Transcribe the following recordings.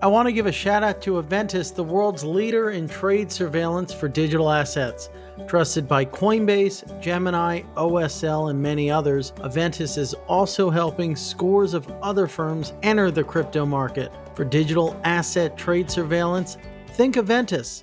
I want to give a shout out to Eventus, the world's leader in trade surveillance for digital assets. Trusted by Coinbase, Gemini, OSL, and many others, Eventus is also helping scores of other firms enter the crypto market. For digital asset trade surveillance, think Eventus.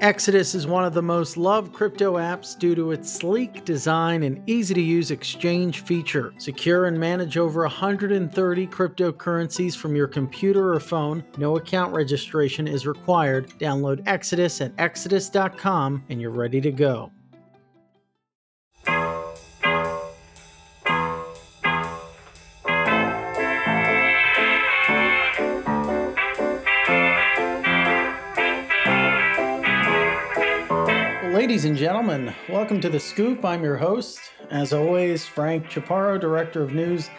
Exodus is one of the most loved crypto apps due to its sleek design and easy to use exchange feature. Secure and manage over 130 cryptocurrencies from your computer or phone. No account registration is required. Download Exodus at exodus.com and you're ready to go. Ladies and gentlemen, welcome to The Scoop. I'm your host, as always, Frank Chaparro, Director of News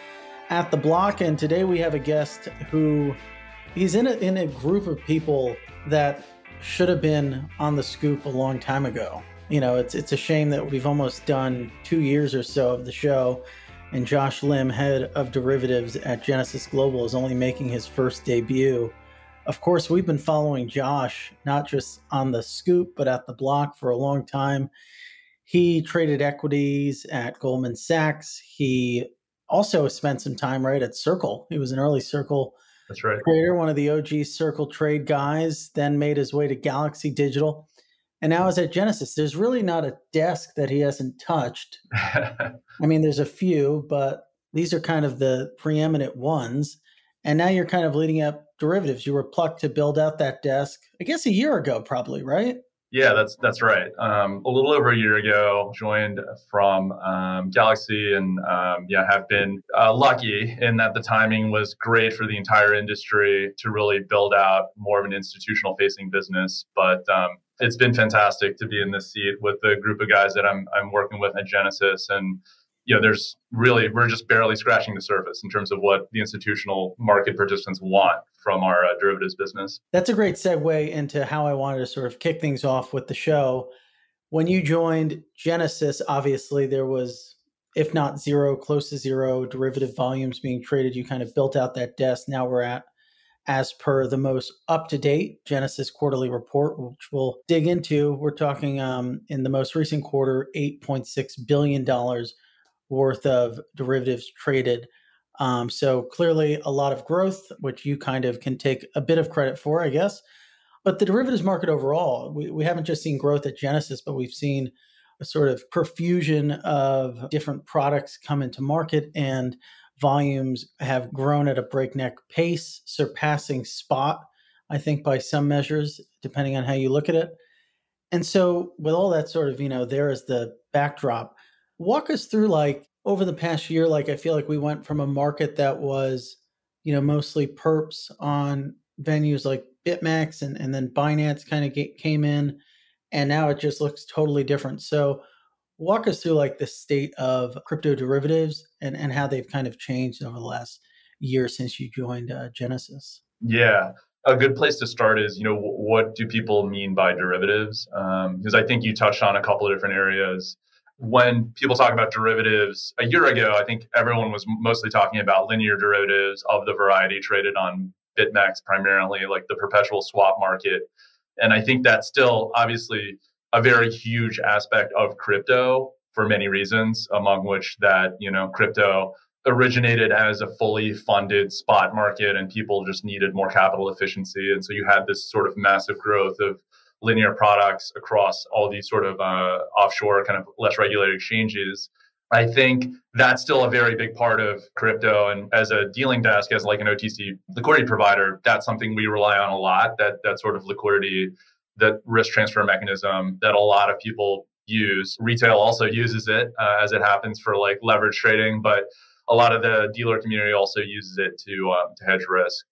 at The Block. And today we have a guest who he's in a, in a group of people that should have been on The Scoop a long time ago. You know, it's, it's a shame that we've almost done two years or so of the show. And Josh Lim, head of derivatives at Genesis Global, is only making his first debut of course, we've been following Josh, not just on the scoop, but at the block for a long time. He traded equities at Goldman Sachs. He also spent some time right at Circle. He was an early Circle That's right. trader, one of the OG Circle trade guys, then made his way to Galaxy Digital. And now is at Genesis. There's really not a desk that he hasn't touched. I mean, there's a few, but these are kind of the preeminent ones. And now you're kind of leading up derivatives. You were plucked to build out that desk, I guess a year ago, probably, right? Yeah, that's that's right. Um, a little over a year ago, joined from um, Galaxy, and um, yeah, have been uh, lucky in that the timing was great for the entire industry to really build out more of an institutional-facing business. But um, it's been fantastic to be in this seat with the group of guys that I'm I'm working with at Genesis, and you know, there's really we're just barely scratching the surface in terms of what the institutional market participants want from our uh, derivatives business. That's a great segue into how I wanted to sort of kick things off with the show. When you joined Genesis, obviously there was, if not zero, close to zero derivative volumes being traded. You kind of built out that desk. Now we're at, as per the most up to date Genesis quarterly report, which we'll dig into. We're talking um, in the most recent quarter, $8.6 billion worth of derivatives traded. Um, so clearly a lot of growth, which you kind of can take a bit of credit for, I guess. But the derivatives market overall, we, we haven't just seen growth at Genesis, but we've seen a sort of profusion of different products come into market and volumes have grown at a breakneck pace, surpassing spot, I think, by some measures, depending on how you look at it. And so, with all that sort of, you know, there is the backdrop, walk us through like over the past year like i feel like we went from a market that was you know mostly perps on venues like BitMEX and, and then binance kind of get, came in and now it just looks totally different. So walk us through like the state of crypto derivatives and, and how they've kind of changed over the last year since you joined uh, genesis. Yeah. A good place to start is you know what do people mean by derivatives? Because um, i think you touched on a couple of different areas when people talk about derivatives a year ago, I think everyone was mostly talking about linear derivatives of the variety traded on BitMEX primarily, like the perpetual swap market. And I think that's still obviously a very huge aspect of crypto for many reasons, among which that, you know, crypto originated as a fully funded spot market and people just needed more capital efficiency. And so you had this sort of massive growth of linear products across all these sort of uh, offshore kind of less regulated exchanges. I think that's still a very big part of crypto. And as a dealing desk, as like an OTC liquidity provider, that's something we rely on a lot. That that sort of liquidity, that risk transfer mechanism that a lot of people use. Retail also uses it uh, as it happens for like leverage trading, but a lot of the dealer community also uses it to um, to hedge risk.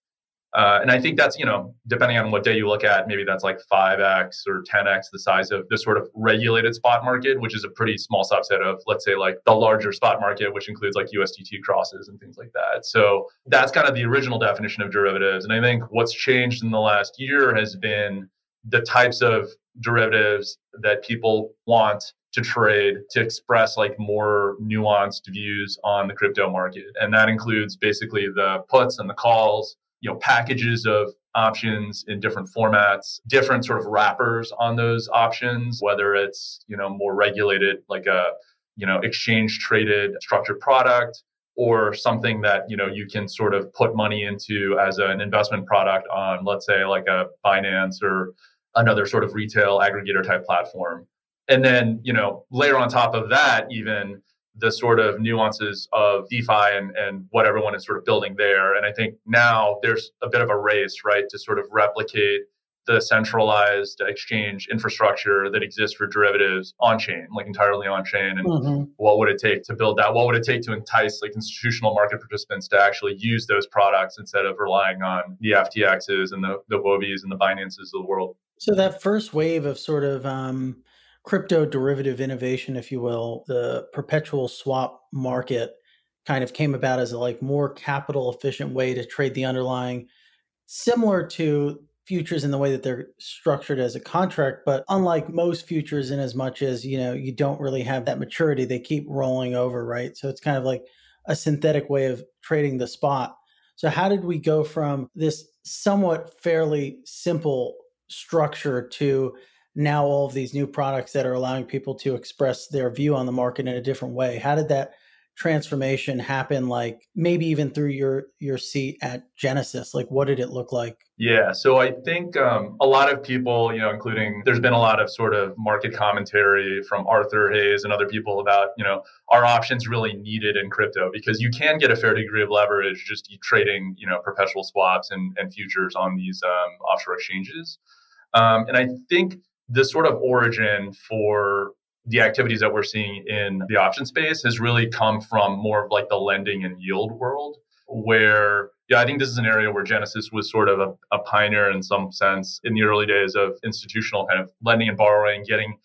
Uh, and I think that's, you know, depending on what day you look at, maybe that's like 5x or 10x the size of the sort of regulated spot market, which is a pretty small subset of, let's say, like the larger spot market, which includes like USDT crosses and things like that. So that's kind of the original definition of derivatives. And I think what's changed in the last year has been the types of derivatives that people want to trade to express like more nuanced views on the crypto market. And that includes basically the puts and the calls you know packages of options in different formats different sort of wrappers on those options whether it's you know more regulated like a you know exchange traded structured product or something that you know you can sort of put money into as an investment product on let's say like a Binance or another sort of retail aggregator type platform. And then you know layer on top of that even the sort of nuances of DeFi and, and what everyone is sort of building there. And I think now there's a bit of a race, right, to sort of replicate the centralized exchange infrastructure that exists for derivatives on chain, like entirely on chain. And mm-hmm. what would it take to build that? What would it take to entice like institutional market participants to actually use those products instead of relying on the FTXs and the, the Huobis and the Binances of the world? So that first wave of sort of um, crypto derivative innovation, if you will, the perpetual swap market kind of came about as a like more capital efficient way to trade the underlying, similar to futures in the way that they're structured as a contract, but unlike most futures, in as much as you know you don't really have that maturity, they keep rolling over, right? So it's kind of like a synthetic way of trading the spot. So how did we go from this somewhat fairly simple structure to now all of these new products that are allowing people to express their view on the market in a different way? How did that transformation happen like maybe even through your your seat at genesis? Like what did it look like? Yeah so i think um, a lot of people you know including there's been a lot of sort of market commentary from arthur hayes and other people about you know are options really needed in crypto? Because you can get a fair degree of leverage just trading you know perpetual swaps and, and futures on these um, offshore exchanges. Um, and i think the sort of origin for the activities that we're seeing in the option space has really come from more of like the lending and yield world where yeah i think this is an area where genesis was sort of a, a, pioneer in some sense in the early days of institutional kind of lending and borrowing getting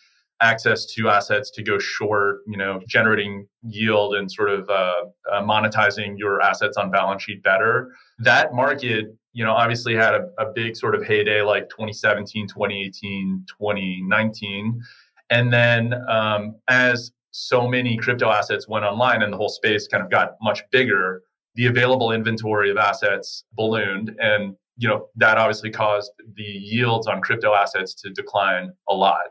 access to assets to go short you know generating yield and sort of uh, uh, monetizing your assets on balance sheet better. That market you know, obviously had a, a big sort of heyday like 2017, 2018, 2019. And then um, as so many crypto assets went online and the whole space kind of got much bigger, the available inventory of assets ballooned. And, you know, that obviously caused the yields on crypto assets to decline a lot.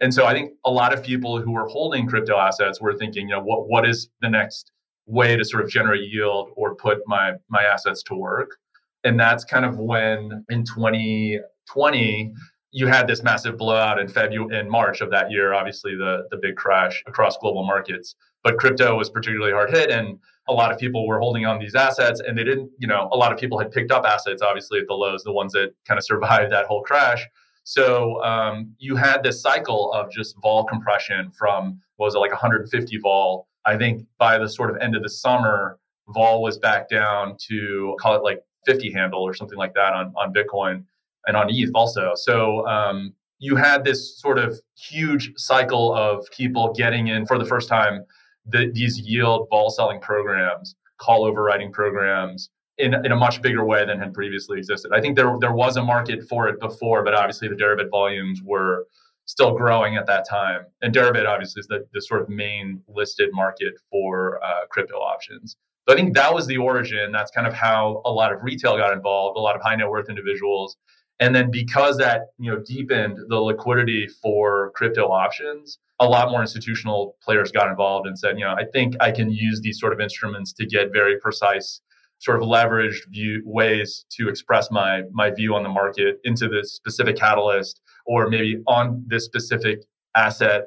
And so I think a lot of people who were holding crypto assets were thinking, you know, what what is the next way to sort of generate yield or put my my assets to work? And that's kind of when in 2020, you had this massive blowout in February in March of that year, obviously the the big crash across global markets. But crypto was particularly hard hit and a lot of people were holding on these assets and they didn't, you know, a lot of people had picked up assets obviously at the lows, the ones that kind of survived that whole crash. So um, you had this cycle of just vol compression from was it like 150 vol? I think by the sort of end of the summer, vol was back down to call it like 50 handle or something like that on, on Bitcoin and on ETH also. So um, you had this sort of huge cycle of people getting in for the first time the, these yield vol selling programs, call overriding programs in, in a much bigger way than had previously existed. I think there, there was a market for it before, but obviously the Deribit volumes were still growing at that time. And Deribit obviously is the, the sort of main listed market for uh, crypto options. So I think that was the origin. That's kind of how a lot of retail got involved, a lot of high net worth individuals. And then because that, you know, deepened the liquidity for crypto options, a lot more institutional players got involved and said, you know, I think I can use these sort of instruments to get very precise sort of leveraged view ways to express my my view on the market into this specific catalyst or maybe on this specific asset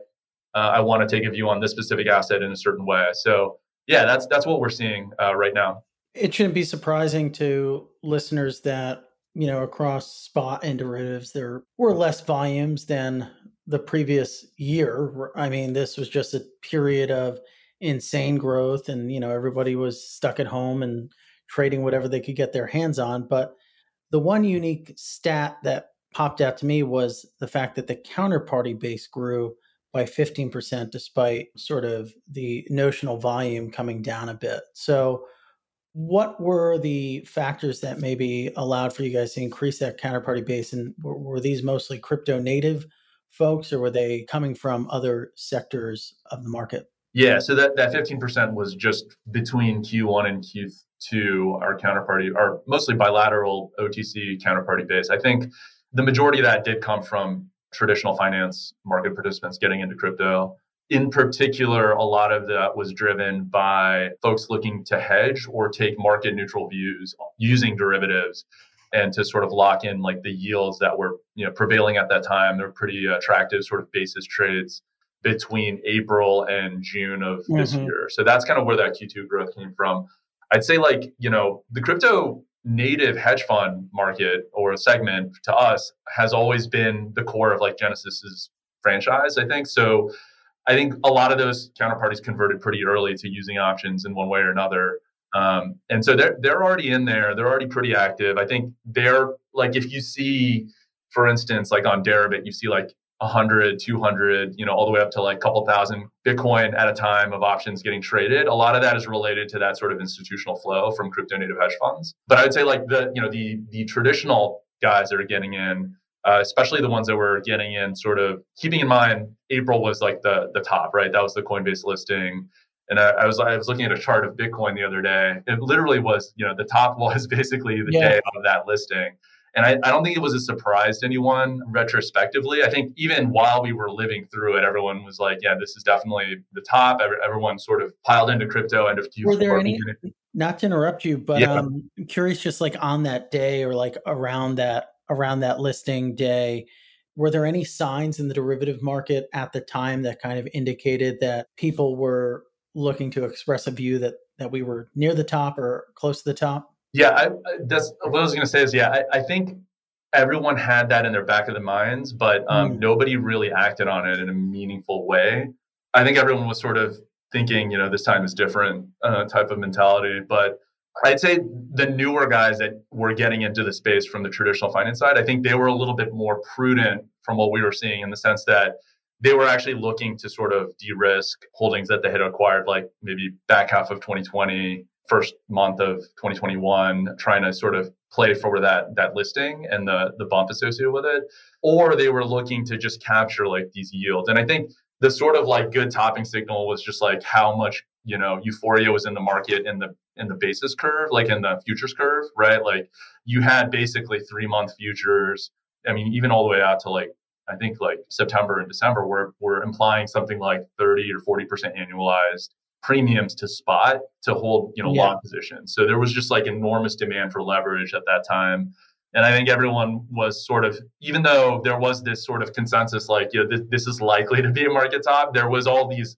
uh, i want to take a view on this specific asset in a certain way so yeah, that's that's what we're seeing uh, right now. It shouldn't be surprising to listeners that you know across spot and derivatives there were less volumes than the previous year. I mean, this was just a period of insane growth, and you know everybody was stuck at home and trading whatever they could get their hands on. But The one unique stat that popped out to me was the fact that the counterparty base grew by 15% despite sort of the notional volume coming down a bit. So, what were the factors that maybe allowed for you guys to increase that counterparty base? And were, were these mostly crypto native folks or were they coming from other sectors of the market? Yeah, so that, that 15% was just between Q1 and Q2, our counterparty, our mostly bilateral OTC counterparty base. I think the majority of that did come from traditional finance market participants getting into crypto. In particular, a lot of that was driven by folks looking to hedge or take market neutral views using derivatives and to sort of lock in like the yields that were you know prevailing at that time. They're pretty attractive sort of basis trades between April and June of mm-hmm. this year. So that's kind of where that Q2 growth came from. I'd say like, you know, the crypto native hedge fund market or segment to us has always been the core of like Genesis's franchise, I think. So I think a lot of those counterparties converted pretty early to using options in one way or another. Um, and so they're they're already in there. They're already pretty active. I think they're like if you see, for instance, like on Deribit, you see like 100, 200, you know, all the way up to like a couple thousand Bitcoin at a time of options getting traded. A lot of that is related to that sort of institutional flow from crypto native hedge funds. But I would say like the, you know, the the traditional guys that are getting in, uh, especially the ones that were getting in sort of keeping in mind April was like the the top, right? That was the Coinbase listing. And I, I was I was looking at a chart of Bitcoin the other day. It literally was, you know, the top was basically the yeah. day of that listing. And I, I don't think it was a surprise to anyone retrospectively. I think even while we were living through it, everyone was like, yeah, this is definitely the top. Everyone sort of piled into crypto end of Q4. Were there any, not to interrupt you, but yeah. um, I'm curious just like on that day or like around that, around that listing day, were there any signs in the derivative market at the time that kind of indicated that people were looking to express a view that that we were near the top or close to the top? Yeah, I, that's what I was going to say. Is yeah, I, I, think everyone had that in their back of their minds, but um, mm. nobody really acted on it in a meaningful way. I think everyone was sort of thinking, you know, this time is different uh, type of mentality. But I'd say the newer guys that were getting into the space from the traditional finance side, I think they were a little bit more prudent from what we were seeing in the sense that they were actually looking to sort of de-risk holdings that they had acquired, like maybe back half of 2020 first month of 2021 trying to sort of play for that that listing and the the bump associated with it. Or they were looking to just capture like these yields. And i think the sort of like good topping signal was just like how much you know euphoria was in the market in the in the basis curve like in the futures curve right? Like you had basically 3 month futures. I mean even all the way out to like I think like September and December, we're, we're implying something like 30 or 40% annualized premiums to spot to hold you know yeah. long positions so there was just like enormous demand for leverage at that time and i think everyone was sort of even though there was this sort of consensus like you know this, this is likely to be a market top there was all these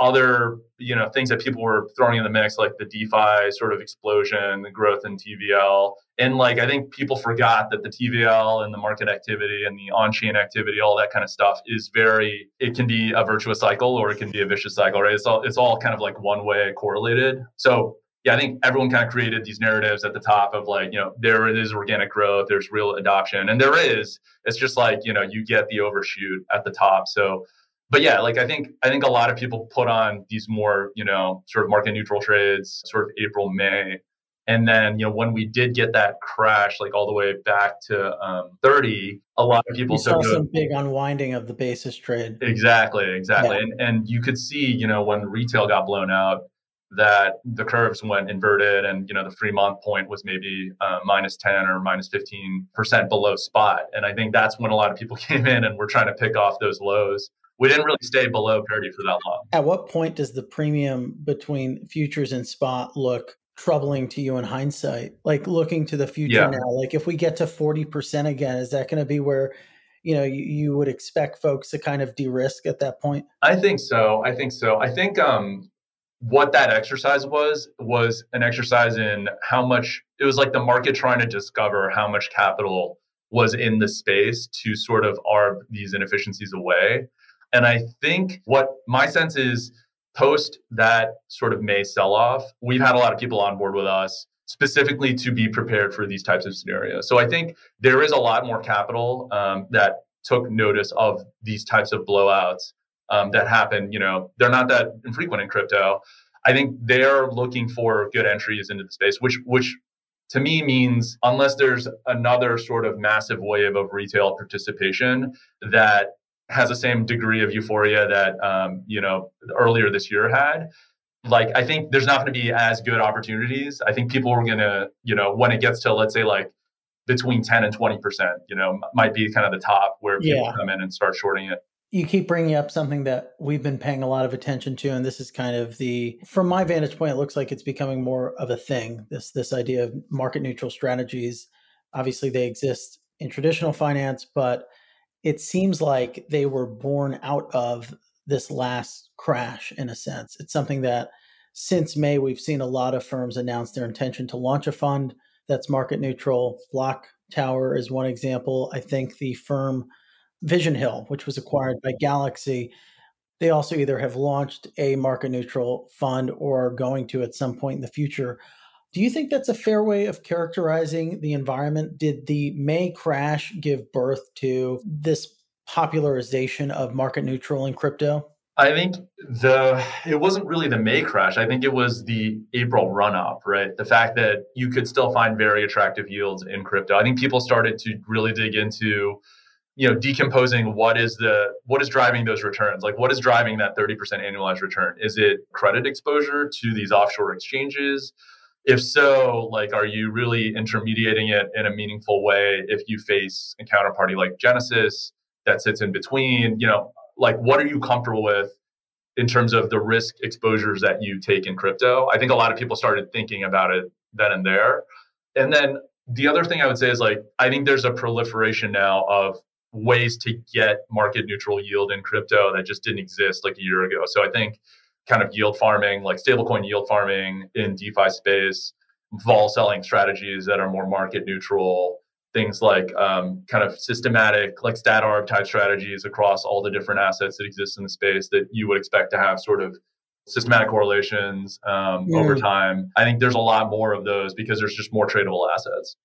other you know things that people were throwing in the mix like the defi sort of explosion the growth in tvl and like i think people forgot that the tvl and the market activity and the on-chain activity all that kind of stuff is very it can be a virtuous cycle or it can be a vicious cycle right? It's all it's all kind of like one way correlated. So yeah i think everyone kind of created these narratives at the top of like you know there is organic growth there's real adoption and there is. It's just like you know you get the overshoot at the top. So but yeah, like I think I think a lot of people put on these more, you know, sort of market neutral trades, sort of April, May. And then, you know, when we did get that crash, like all the way back to um, 30, a lot of people saw some big unwinding of the basis trade. Exactly, exactly. Yeah. And and you could see, you know, when retail got blown out, that the curves went inverted and you know the free month point was maybe uh, minus 10 or minus 15 percent below spot and i think that's when a lot of people came in and were trying to pick off those lows we didn't really stay below parity for that long. At what point does the premium between futures and spot look troubling to you in hindsight? Like looking to the future yeah. now, like if we get to 40% again, is that going to be where you know you, you would expect folks to kind of de-risk at that point? I think so. I think so. I think um what that exercise was was an exercise in how much it was like the market trying to discover how much capital was in the space to sort of arb these inefficiencies away and I think what my sense is post that sort of May sell off, we've had a lot of people on board with us. specifically to be prepared for these types of scenarios. So I think there is a lot more capital um, that took notice of these types of blowouts um, that happen. You know, they're not that infrequent in crypto. I think they're looking for good entries into the space, which which to me means unless there's another sort of massive wave of retail participation that has the same degree of euphoria that um, you know earlier this year had. Like i think there's not going to be as good opportunities. I think people are going to you know when it gets to let's say like between 10 and 20 percent you know might be kind of the top where people yeah. come in and start shorting it. You keep bringing up something that we've been paying a lot of attention to and this is kind of the from my vantage point it looks like it's becoming more of a thing this this idea of market neutral strategies. Obviously they exist in traditional finance but it seems like they were born out of this last crash in a sense it's something that since may we've seen a lot of firms announce their intention to launch a fund that's market neutral block tower is one example i think the firm Vision Hill, which was acquired by Galaxy. They also either have launched a market neutral fund or are going to at some point in the future. Do you think that's a fair way of characterizing the environment? Did the May crash give birth to this popularization of market neutral in crypto? I think the it wasn't really the May crash. I think it was the April run up, right? The fact that you could still find very attractive yields in crypto. I think people started to really dig into you know decomposing what is the what is driving those returns like what is driving that 30% annualized return is it credit exposure to these offshore exchanges if so like are you really intermediating it in a meaningful way if you face a counterparty like genesis that sits in between? You know like what are you comfortable with in terms of the risk exposures that you take in crypto? I think a lot of people started thinking about it then and there. And then the other thing i would say is like i think there's a proliferation now of ways to get market neutral yield in crypto that just didn't exist like a year ago. So I think kind of yield farming, like stablecoin yield farming in DeFi space, vol selling strategies that are more market neutral, things like um, kind of systematic, like stat arb type strategies across all the different assets that exist in the space that you would expect to have sort of systematic correlations um, mm. over time. I think there's a lot more of those because there's just more tradable assets.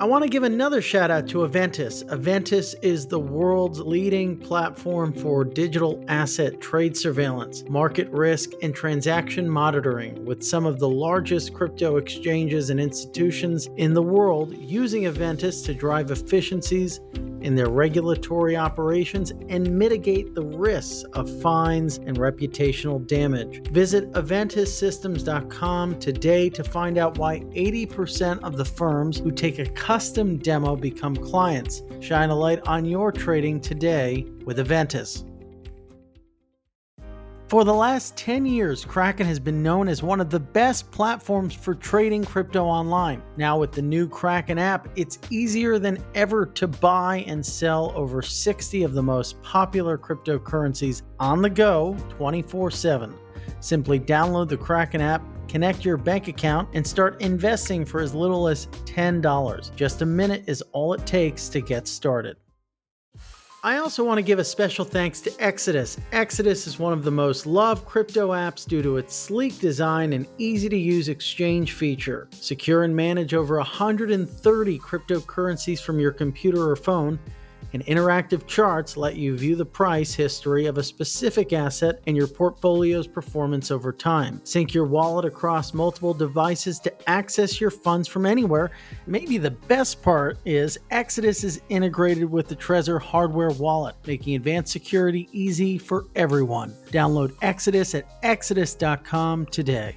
I want to give another shout out to Eventus. Eventus is the world's leading platform for digital asset trade surveillance, market risk, and transaction monitoring, with some of the largest crypto exchanges and institutions in the world using Aventus to drive efficiencies in their regulatory operations and mitigate the risks of fines and reputational damage. Visit EventusSystems.com today to find out why 80% of the firms who take a custom demo become clients. Shine a light on your trading today with Eventus. For the last 10 years, Kraken has been known as one of the best platforms for trading crypto online. Now, with the new Kraken app, it's easier than ever to buy and sell over 60 of the most popular cryptocurrencies on the go 24 7. Simply download the Kraken app, connect your bank account, and start investing for as little as $10. Just a minute is all it takes to get started. I also want to give a special thanks to Exodus. Exodus is one of the most loved crypto apps due to its sleek design and easy to use exchange feature. Secure and manage over 130 cryptocurrencies from your computer or phone and interactive charts let you view the price history of a specific asset and your portfolio's performance over time. Sync your wallet across multiple devices to access your funds from anywhere. Maybe the best part is Exodus is integrated with the Trezor hardware wallet, making advanced security easy for everyone. Download Exodus at exodus.com today.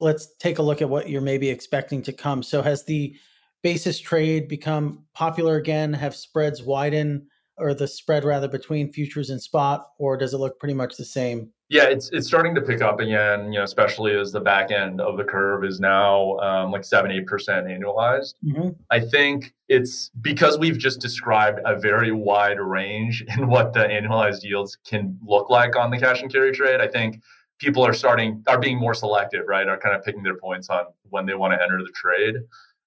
Let's take a look at what you're maybe expecting to come. So, has the basis trade become popular again? Have spreads widen or the spread rather between futures and spot, or does it look pretty much the same? Yeah, it's it's starting to pick up again. You know, especially as the back end of the curve is now um, like seven eight percent annualized. Mm-hmm. I think it's because we've just described a very wide range in what the annualized yields can look like on the cash and carry trade. I think people are starting are being more selective, right? Are kind of picking their points on when they want to enter the trade.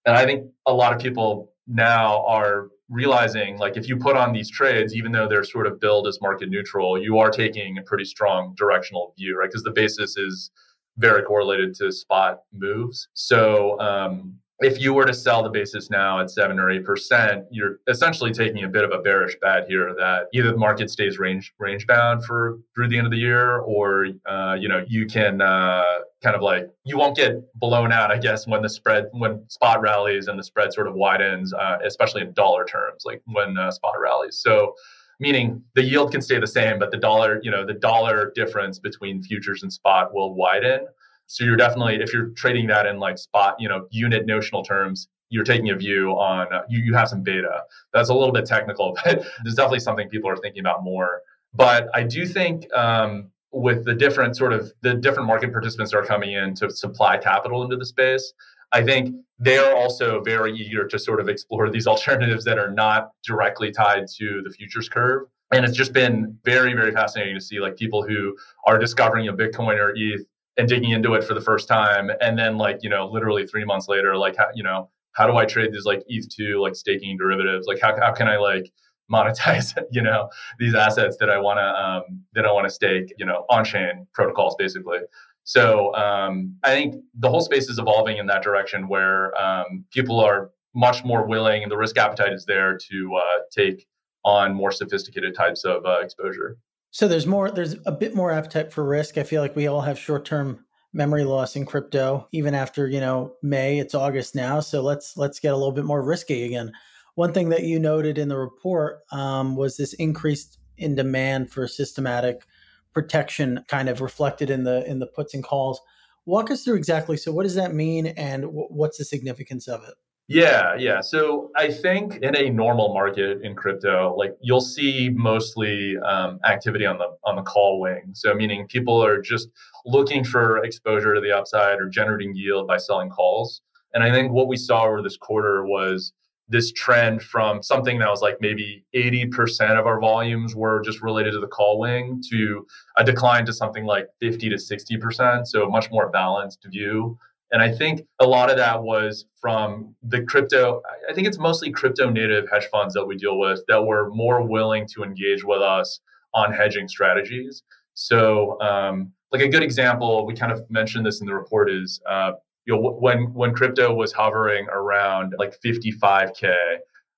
And I think a lot of people now are realizing like if you put on these trades, even though they're sort of billed as market neutral, you are taking a pretty strong directional view, right? Because the basis is very correlated to spot moves. So um, if you were to sell the basis now at seven or eight percent, you're essentially taking a bit of a bearish bet here that either the market stays range range bound for through the end of the year, or uh, you know you can uh, kind of like you won't get blown out, I guess, when the spread when spot rallies and the spread sort of widens, uh, especially in dollar terms, like when uh, spot rallies. So meaning the yield can stay the same, but the dollar, you know, the dollar difference between futures and spot will widen. So you're definitely, if you're trading that in like spot, you know, unit notional terms, you're taking a view on, uh, you, you have some beta. That's a little bit technical, but there's definitely something people are thinking about more. But I do think um, with the different sort of the different market participants that are coming in to supply capital into the space, I think they are also very eager to sort of explore these alternatives that are not directly tied to the futures curve. And it's just been very, very fascinating to see like people who are discovering a Bitcoin or ETH and digging into it for the first time. And then like you know literally three months later like how, you know how do i trade these like eth2 like staking derivatives? Like how, how can i like monetize you know these assets that i want to um, that i want to stake you know on chain protocols basically? So um, i think the whole space is evolving in that direction where um, people are much more willing and the risk appetite is there to uh, take on more sophisticated types of uh, exposure so there's more there's a bit more appetite for risk. I feel like we all have short-term memory loss in crypto even after, you know, May, it's August now, so let's let's get a little bit more risky again. One thing that you noted in the report um, was this increase in demand for systematic protection kind of reflected in the in the puts and calls. Walk us through exactly so what does that mean and w- what's the significance of it? Yeah, yeah. So I think in a normal market in crypto, like you'll see mostly um, activity on the on the call wing. So meaning people are just looking for exposure to the upside or generating yield by selling calls. And I think what we saw over this quarter was this trend from something that was like maybe 80% of our volumes were just related to the call wing to a decline to something like 50 to 60%. So much more balanced view and I think a lot of that was from the crypto, I think it's mostly crypto native hedge funds that we deal with that were more willing to engage with us on hedging strategies. So, um, like a good example, we kind of mentioned this in the report is, uh, you know, when when crypto was hovering around like 55k,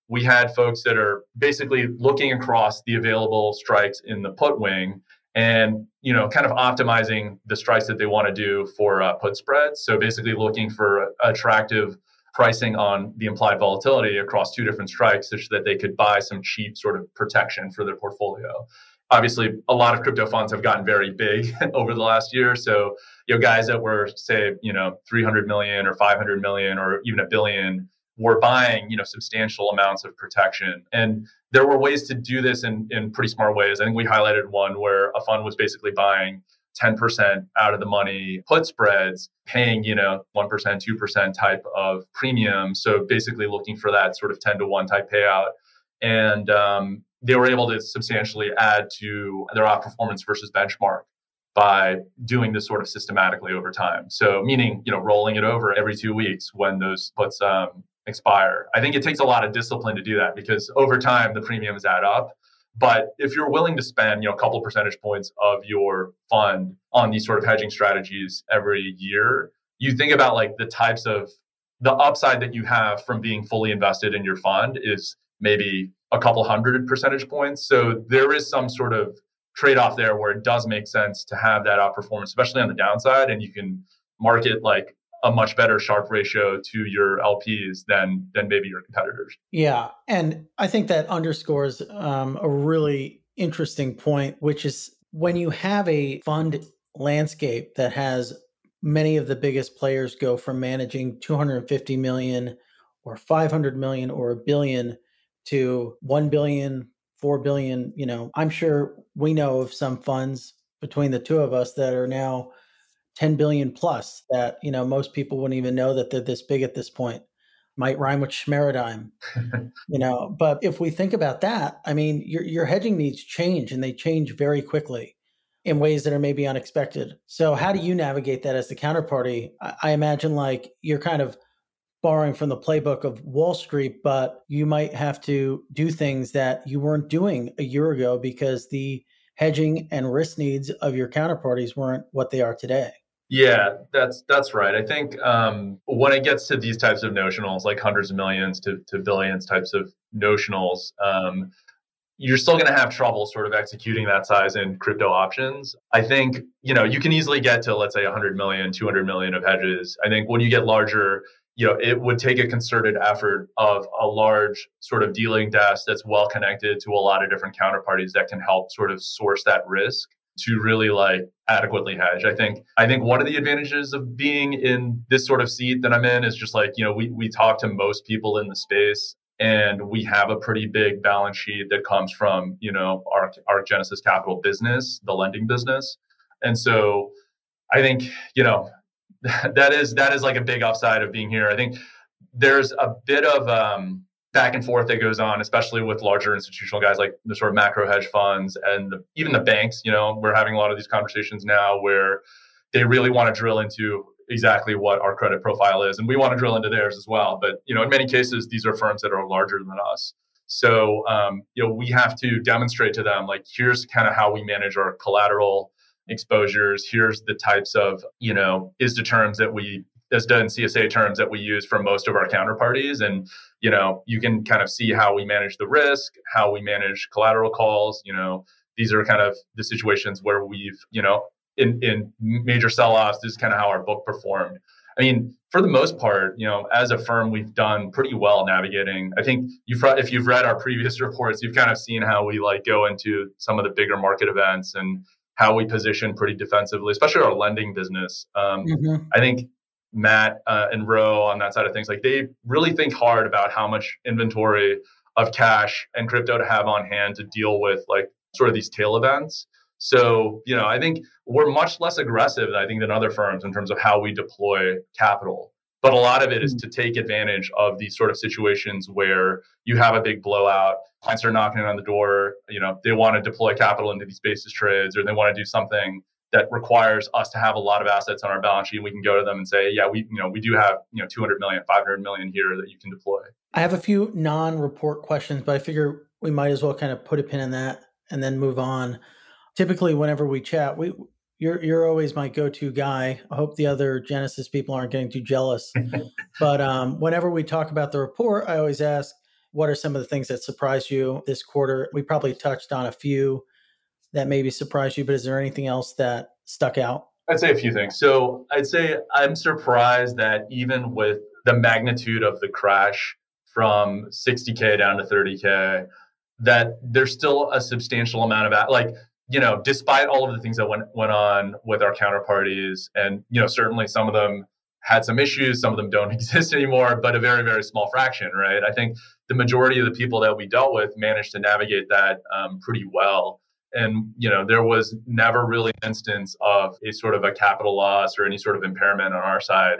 we had folks that are basically looking across the available strikes in the put wing and you know kind of optimizing the strikes that they want to do for uh, put spreads. So basically looking for attractive pricing on the implied volatility across two different strikes such that they could buy some cheap sort of protection for their portfolio. Obviously a lot of crypto funds have gotten very big over the last year. So you know guys that were say you know 300 million or 500 million or even a billion were buying you know substantial amounts of protection and there were ways to do this in, in pretty smart ways. I think we highlighted one where a fund was basically buying 10% out of the money put spreads, paying, you know, 1%, 2% type of premium. So basically looking for that sort of 10 to 1 type payout. And um, they were able to substantially add to their outperformance versus benchmark by doing this sort of systematically over time. So meaning, you know, rolling it over every two weeks when those puts um, expire. I think it takes a lot of discipline to do that because over time the premiums add up. But if you're willing to spend, you know, a couple percentage points of your fund on these sort of hedging strategies every year, you think about like the types of the upside that you have from being fully invested in your fund is maybe a couple hundred percentage points. So there is some sort of trade-off there where it does make sense to have that outperformance, especially on the downside, and you can market like a much better Sharpe ratio to your LPs than than maybe your competitors. Yeah, and I think that underscores um, a really interesting point, which is when you have a fund landscape that has many of the biggest players go from managing 250 million or 500 million or a billion to 1 billion 4 billion you know i'm sure we know of some funds between the two of us that are now 10 billion plus that you know most people wouldn't even know that they're this big at this point might rhyme with schmeradigm you know? But if we think about that i mean your, your hedging needs change and they change very quickly in ways that are maybe unexpected. So how do you navigate that as the counterparty? I, I imagine like you're kind of borrowing from the playbook of Wall Street, but you might have to do things that you weren't doing a year ago because the hedging and risk needs of your counterparties weren't what they are today. Yeah, that's that's right. I think um, when it gets to these types of notionals, like hundreds of millions to, to billions types of notionals, um, you're still going to have trouble sort of executing that size in crypto options. I think, you know, you can easily get to, let's say, 100 million, 200 million of hedges. I think when you get larger, you know, it would take a concerted effort of a large sort of dealing desk that's well connected to a lot of different counterparties that can help sort of source that risk to really like adequately hedge. I think I think one of the advantages of being in this sort of seat that I'm in is just like, you know, we we talk to most people in the space and we have a pretty big balance sheet that comes from you know our our Genesis Capital business, the lending business, and so I think you know that is that is like a big upside of being here. I think there's a bit of um, back and forth that goes on, especially with larger institutional guys like the sort of macro hedge funds and the, even the banks. You know, we're having a lot of these conversations now where they really want to drill into exactly what our credit profile is and we want to drill into theirs as well but you know in many cases these are firms that are larger than us so um, you know we have to demonstrate to them like here's kind of how we manage our collateral exposures here's the types of you know is the terms that we ISDA and CSA terms that we use for most of our counterparties and you know you can kind of see how we manage the risk how we manage collateral calls you know these are kind of the situations where we've you know in, in major sell-offs, this is kind of how our book performed. I mean, for the most part, you know, as a firm, we've done pretty well navigating. I think you've if you've read our previous reports, you've kind of seen how we like go into some of the bigger market events and how we position pretty defensively, especially our lending business. Um, mm-hmm. I think Matt uh, and Ro on that side of things, like they really think hard about how much inventory of cash and crypto to have on hand to deal with like sort of these tail events. So, you know, I think we're much less aggressive, I think, than other firms in terms of how we deploy capital. But a lot of it is mm. to take advantage of these sort of situations where you have a big blowout, clients are knocking on the door, you know, they want to deploy capital into these basis trades or they want to do something that requires us to have a lot of assets on our balance sheet. We can go to them and say, yeah, we, you know, we do have, you know, 200 million, 500 million here that you can deploy. I have a few non-report questions, but I figure we might as well kind of put a pin in that and then move on typically whenever we chat, we you're you're always my go-to guy. I hope the other Genesis people aren't getting too jealous. but um, whenever we talk about the report, I always ask, what are some of the things that surprised you this quarter? We probably touched on a few that maybe surprised you, but is there anything else that stuck out? I'd say a few things. So I'd say I'm surprised that even with the magnitude of the crash from 60k down to 30k, that there's still a substantial amount of like you know, despite all of the things that went went on with our counterparties, and you know, certainly some of them had some issues, some of them don't exist anymore, but a very very small fraction, right? I think the majority of the people that we dealt with managed to navigate that um, pretty well. And you know, there was never really an instance of a sort of a capital loss or any sort of impairment on our side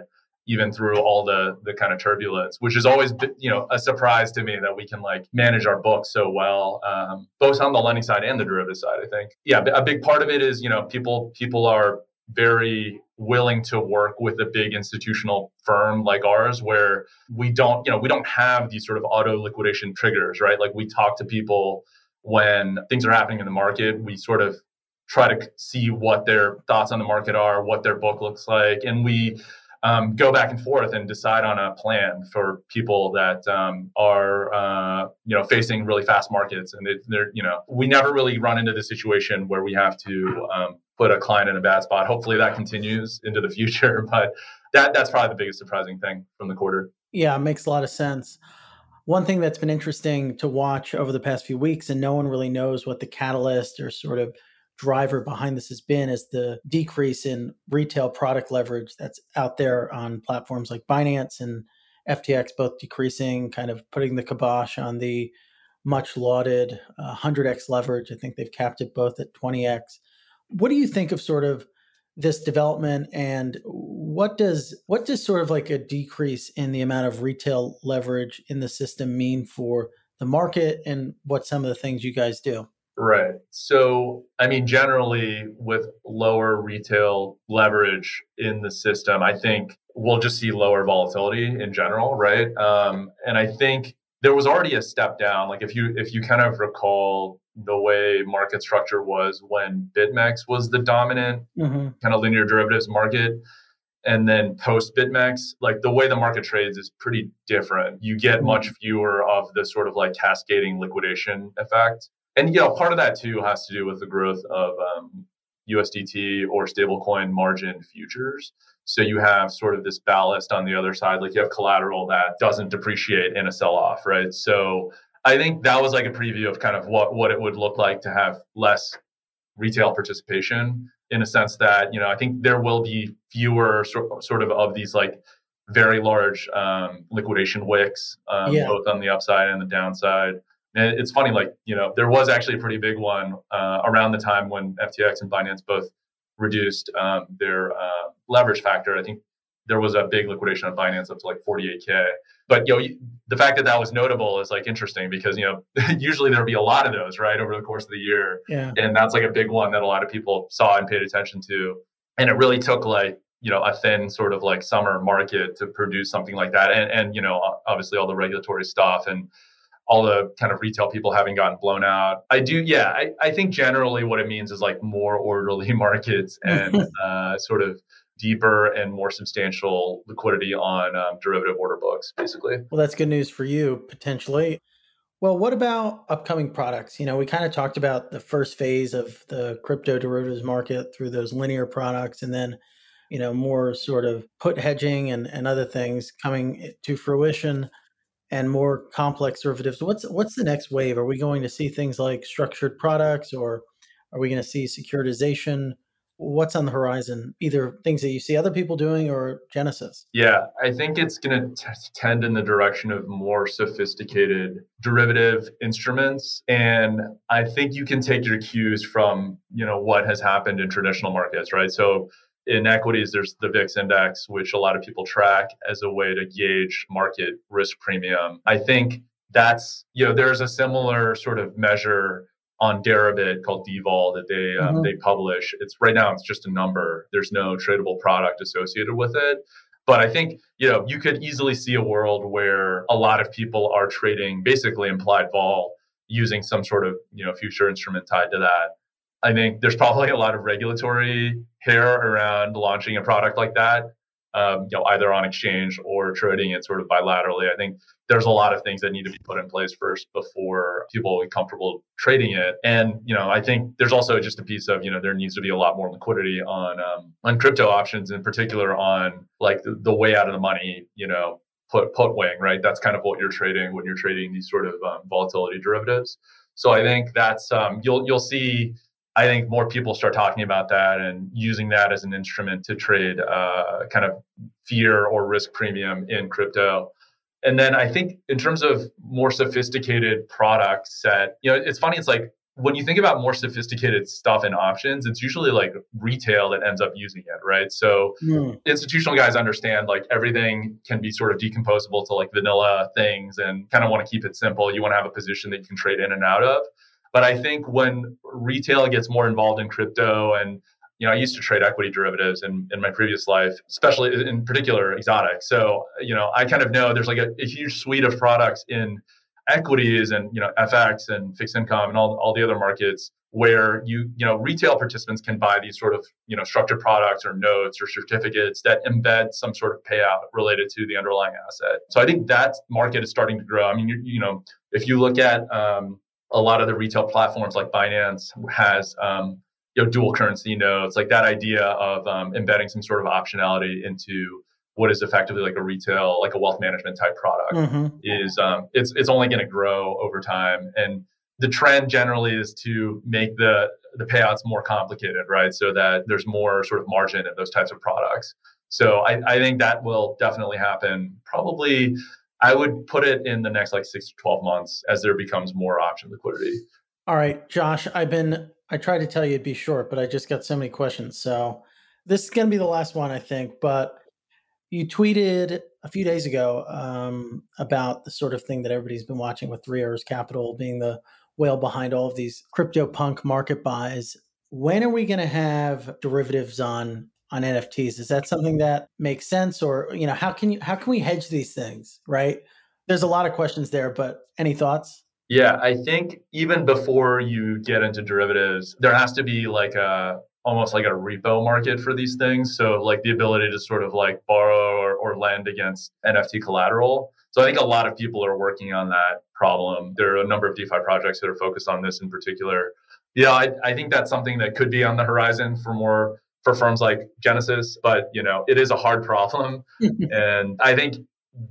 even through all the the kind of turbulence, which is always you know a surprise to me that we can like manage our book so well, um, both on the lending side and the derivative side. I think yeah, a big part of it is you know people people are very willing to work with a big institutional firm like ours where we don't you know we don't have these sort of auto liquidation triggers right like we talk to people when things are happening in the market we sort of try to see what their thoughts on the market are what their book looks like and we um, go back and forth and decide on a plan for people that um, are uh, you know facing really fast markets and they're you know we never really run into the situation where we have to um, put a client in a bad spot. Hopefully that continues into the future but that that's probably the biggest surprising thing from the quarter. Yeah it makes a lot of sense one thing that's been interesting to watch over the past few weeks and no one really knows what the catalyst or sort of driver behind this has been is the decrease in retail product leverage that's out there on platforms like Binance and FTX, both decreasing, kind of putting the kibosh on the much lauded uh, 100x leverage. I think they've capped it both at 20x. What do you think of sort of this development and what does what does sort of like a decrease in the amount of retail leverage in the system mean for the market and what some of the things you guys do? Right. So, I mean, generally, with lower retail leverage in the system, I think we'll just see lower volatility in general, right? Um, and I think there was already a step down. Like if you if you kind of recall the way market structure was when BitMEX was the dominant mm-hmm. kind of linear derivatives market, and then post BitMEX, like the way the market trades is pretty different. You get mm-hmm. much fewer of the sort of like cascading liquidation effect. And you know, part of that too has to do with the growth of um, USDT or stablecoin margin futures. So you have sort of this ballast on the other side, like you have collateral that doesn't depreciate in a sell off, right? So I think that was like a preview of kind of what what it would look like to have less retail participation in a sense that you know I think there will be fewer sort, sort of of these like very large um, liquidation wicks, um, yeah. both on the upside and the downside. And it's funny, like you know, there was actually a pretty big one uh, around the time when FTX and Binance both reduced um, their uh, leverage factor. I think there was a big liquidation of Binance up to like 48k. But you know, the fact that that was notable is like interesting because you know usually there'll be a lot of those right over the course of the year, yeah. and that's like a big one that a lot of people saw and paid attention to. And it really took like you know a thin sort of like summer market to produce something like that, and and you know obviously all the regulatory stuff and all the kind of retail people having gotten blown out. I do, yeah. I, I think generally what it means is like more orderly markets and uh, sort of deeper and more substantial liquidity on um, derivative order books, basically. Well, that's good news for you potentially. Well, what about upcoming products? You know, we kind of talked about the first phase of the crypto derivatives market through those linear products and then, you know, more sort of put hedging and, and other things coming to fruition and more complex derivatives. What's what's the next wave? Are we going to see things like structured products or are we going to see securitization? What's on the horizon either things that you see other people doing or genesis? Yeah i think it's going to tend in the direction of more sophisticated derivative instruments and i think you can take your cues from you know what has happened in traditional markets right? So in equities there's the vix index which a lot of people track as a way to gauge market risk premium. I think that's you know there's a similar sort of measure on Deribit called DVOL that they um, mm-hmm. they publish. It's right now it's just a number. There's no tradable product associated with it. But I think you know you could easily see a world where a lot of people are trading basically implied vol using some sort of you know future instrument tied to that. I think there's probably a lot of regulatory hair around launching a product like that um, you know, either on exchange or trading it sort of bilaterally. I think there's a lot of things that need to be put in place first before people be comfortable trading it. And you know, I think there's also just a piece of you know there needs to be a lot more liquidity on um, on crypto options, in particular on like the, the way out of the money, you know, put put wing, right? That's kind of what you're trading when you're trading these sort of um, volatility derivatives. So I think that's um, you'll you'll see I think more people start talking about that and using that as an instrument to trade uh, kind of fear or risk premium in crypto. And then I think in terms of more sophisticated product set, you know, it's funny. It's like when you think about more sophisticated stuff and options, it's usually like retail that ends up using it, right? So mm. institutional guys understand like everything can be sort of decomposable to like vanilla things and kind of want to keep it simple. You want to have a position that you can trade in and out of. But I think when retail gets more involved in crypto and you know, I used to trade equity derivatives in, in my previous life, especially in particular exotic. So, you know, I kind of know there's like a, a huge suite of products in equities and, you know, FX and fixed income and all, all the other markets where you, you know, retail participants can buy these sort of, you know, structured products or notes or certificates that embed some sort of payout related to the underlying asset. So I think that market is starting to grow. I mean, you, you know, if you look at, um, a lot of the retail platforms like Binance has um, you know dual currency notes, like that idea of um, embedding some sort of optionality into what is effectively like a retail, like a wealth management type product, mm-hmm. is um, it's it's only going to grow over time. And the trend generally is to make the the payouts more complicated, right? So that there's more sort of margin in those types of products. So I, I think that will definitely happen probably I would put it in the next like six to 12 months as there becomes more option liquidity. All right, Josh, I've been, I tried to tell you it'd be short, but I just got so many questions. So this is going to be the last one, I think. But you tweeted a few days ago um, about the sort of thing that everybody's been watching with Three Arrows Capital being the whale behind all of these crypto punk market buys. When are we going to have derivatives on on NFTs? Is that something that makes sense, or you know, how can you how can we hedge these things? Right? There's a lot of questions there, but any thoughts? Yeah, I think even before you get into derivatives, there has to be like a almost like a repo market for these things. So like the ability to sort of like borrow or, or lend against NFT collateral. So I think a lot of people are working on that problem. There are a number of DeFi projects that are focused on this in particular. Yeah, I, I think that's something that could be on the horizon for more for firms like Genesis, but you know, it is a hard problem. and I think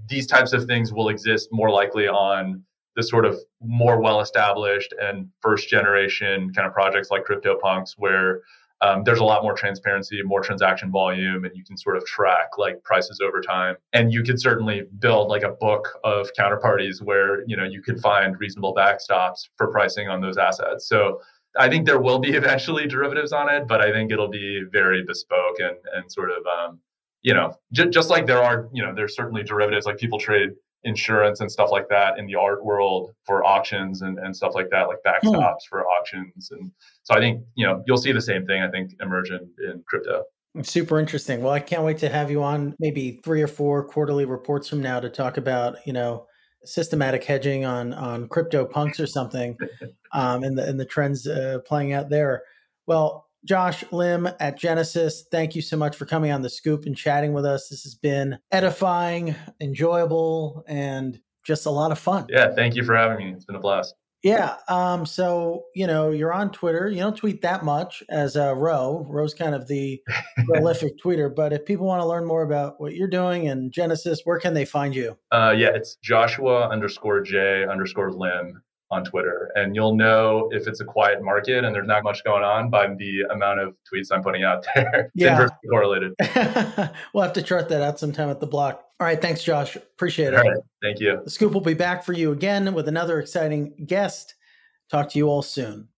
these types of things will exist more likely on the sort of more well established and first generation kind of projects like CryptoPunks where um, there's a lot more transparency, more transaction volume, and you can sort of track like prices over time. And you could certainly build like a book of counterparties where you know you could find reasonable backstops for pricing on those assets. So I think there will be eventually derivatives on it, but I think it'll be very bespoke and and sort of um, you know j- just like there are you know there's certainly derivatives like people trade insurance and stuff like that in the art world for auctions and, and stuff like that, like hmm. backstops for auctions. And so I think, you know, you'll see the same thing, I think, emerge in, in crypto. Super interesting. Well, I can't wait to have you on maybe three or four quarterly reports from now to talk about, you know, systematic hedging on on crypto punks or something, um, and the and the trends uh, playing out there. Well, Josh Lim at Genesis, thank you so much for coming on the scoop and chatting with us. This has been edifying, enjoyable, and just a lot of fun. Yeah, thank you for having me. It's been a blast. Yeah. Um, so, you know, you're on Twitter. You don't tweet that much as a Ro. Ro's kind of the prolific tweeter. But if people want to learn more about what you're doing and Genesis, where can they find you? Uh, yeah, it's Joshua underscore J underscore Lim on Twitter. And you'll know if it's a quiet market and there's not much going on by the amount of tweets I'm putting out there. yeah. Inversely correlated. we'll have to chart that out sometime at the block. All right. Thanks, Josh. Appreciate it. All right. Thank you. The Scoop will be back for you again with another exciting guest. Talk to you all soon.